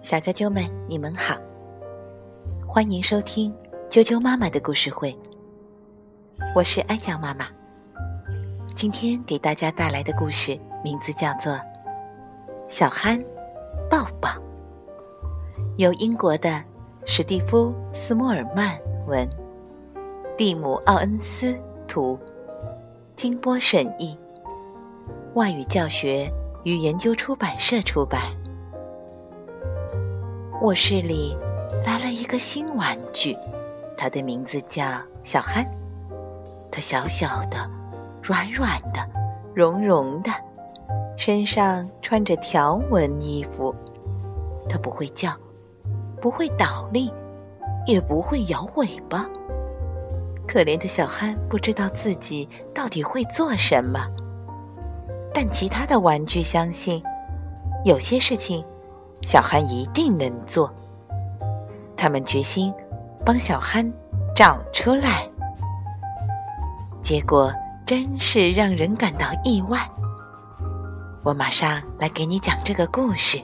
小啾啾们，你们好，欢迎收听啾啾妈妈的故事会。我是艾酱妈妈，今天给大家带来的故事名字叫做《小憨抱抱》，由英国的史蒂夫·斯莫尔曼文，蒂姆·奥恩斯图，金波审译，外语教学与研究出版社出版。卧室里来了一个新玩具，它的名字叫小憨。它小小的、软软的、绒绒的，身上穿着条纹衣服。它不会叫，不会倒立，也不会摇尾巴。可怜的小憨不知道自己到底会做什么，但其他的玩具相信，有些事情。小憨一定能做。他们决心帮小憨找出来，结果真是让人感到意外。我马上来给你讲这个故事。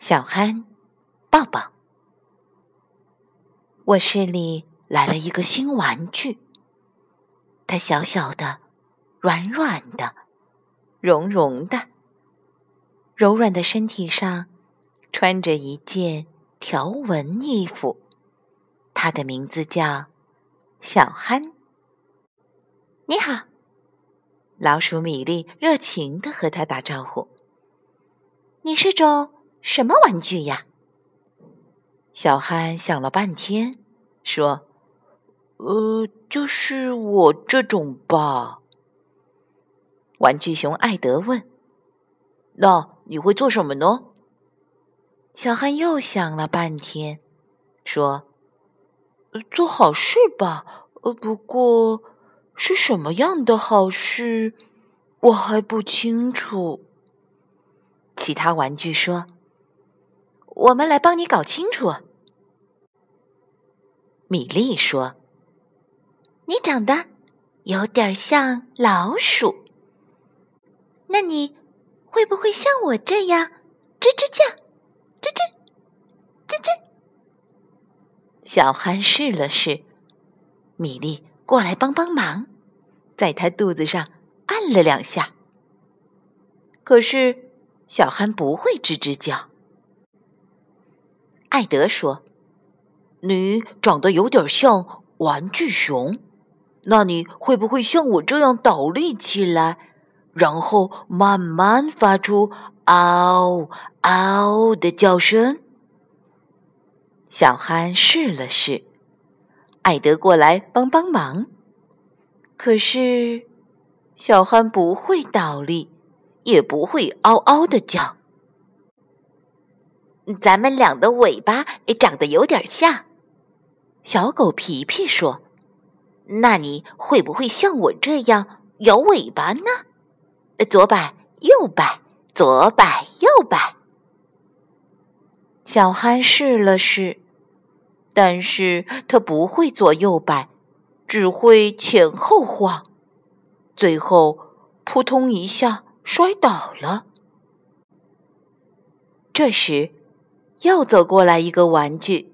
小憨抱抱，卧室里来了一个新玩具。它小小的，软软的，绒绒的，柔软的身体上穿着一件条纹衣服。它的名字叫小憨。你好，老鼠米粒热情的和他打招呼。你是种什么玩具呀？小憨想了半天，说。呃，就是我这种吧。玩具熊艾德问：“那你会做什么呢？”小憨又想了半天，说：“做好事吧。呃，不过是什么样的好事，我还不清楚。”其他玩具说：“我们来帮你搞清楚。”米莉说。你长得有点像老鼠，那你会不会像我这样吱吱叫？吱吱吱吱。小憨试了试，米粒过来帮帮忙，在他肚子上按了两下。可是小憨不会吱吱叫。艾德说：“你长得有点像玩具熊。”那你会不会像我这样倒立起来，然后慢慢发出“嗷嗷”的叫声？小憨试了试，艾德过来帮帮忙。可是小憨不会倒立，也不会“嗷嗷”的叫。咱们俩的尾巴也长得有点像。小狗皮皮说。那你会不会像我这样摇尾巴呢？左摆右摆，左摆右摆。小憨试了试，但是他不会左右摆，只会前后晃，最后扑通一下摔倒了。这时，又走过来一个玩具，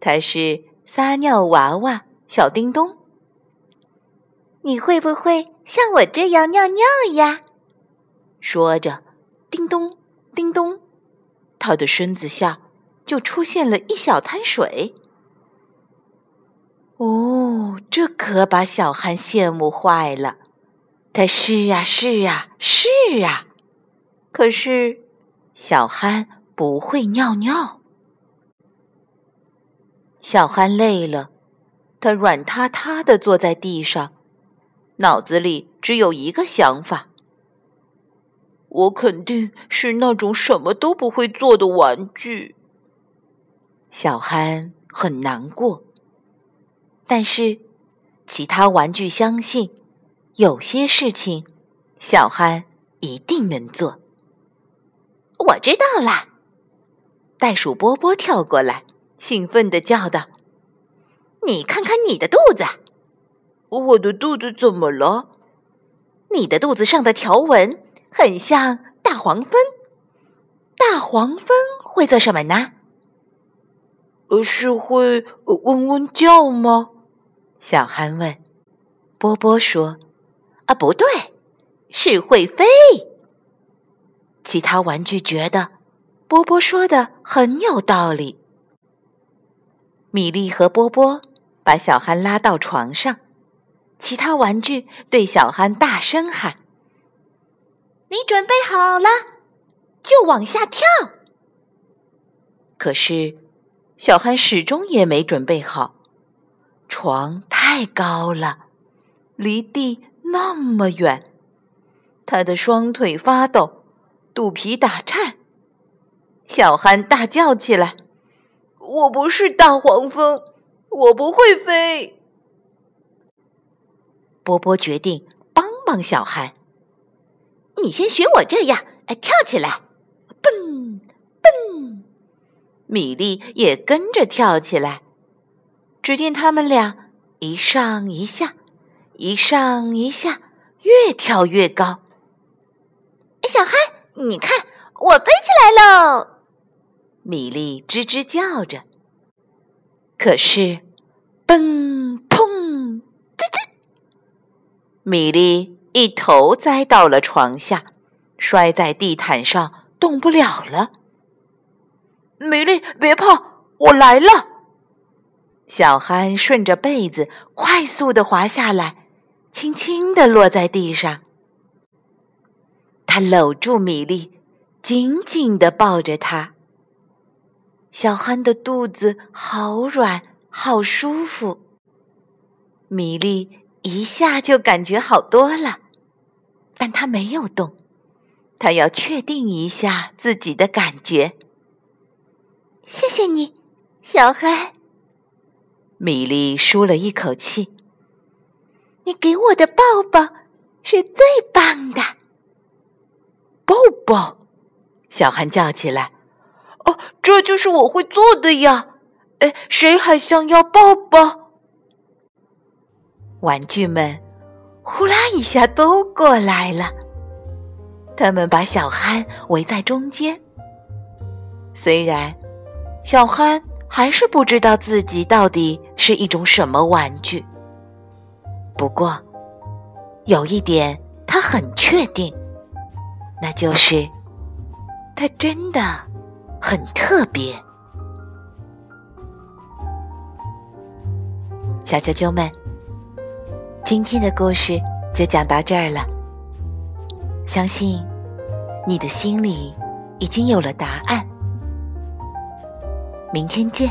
它是撒尿娃娃小叮咚。你会不会像我这样尿尿呀？说着，叮咚叮咚，他的身子下就出现了一小滩水。哦，这可把小憨羡慕坏了。他是啊是啊是啊，可是小憨不会尿尿。小憨累了，他软塌塌的坐在地上。脑子里只有一个想法：我肯定是那种什么都不会做的玩具。小憨很难过，但是其他玩具相信，有些事情小憨一定能做。我知道啦！袋鼠波波跳过来，兴奋地叫道：“你看看你的肚子！”我的肚子怎么了？你的肚子上的条纹很像大黄蜂。大黄蜂会做什么呢？呃，是会嗡嗡叫吗？小憨问。波波说：“啊，不对，是会飞。”其他玩具觉得波波说的很有道理。米莉和波波把小憨拉到床上，其他玩具对小憨大声喊：“你准备好了，就往下跳。”可是小憨始终也没准备好，床太高了。离地那么远，他的双腿发抖，肚皮打颤。小憨大叫起来：“我不是大黄蜂，我不会飞。”波波决定帮帮小憨：“你先学我这样，哎，跳起来，蹦蹦。”米粒也跟着跳起来。只见他们俩一上一下。一上一下，越跳越高。小憨，你看，我飞起来喽！米粒吱吱叫着。可是，嘣砰，吱吱，米莉一头栽到了床下，摔在地毯上，动不了了。米莉，别怕，我来了。小憨顺着被子快速的滑下来。轻轻地落在地上，他搂住米粒，紧紧地抱着她。小憨的肚子好软，好舒服。米粒一下就感觉好多了，但他没有动，他要确定一下自己的感觉。谢谢你，小憨。米粒舒了一口气。你给我的抱抱是最棒的，抱抱！小憨叫起来：“，这就是我会做的呀！哎，谁还想要抱抱？”玩具们呼啦一下都过来了，他们把小憨围在中间。虽然小憨还是不知道自己到底是一种什么玩具。不过，有一点他很确定，那就是他真的很特别。小啾啾们，今天的故事就讲到这儿了。相信你的心里已经有了答案。明天见。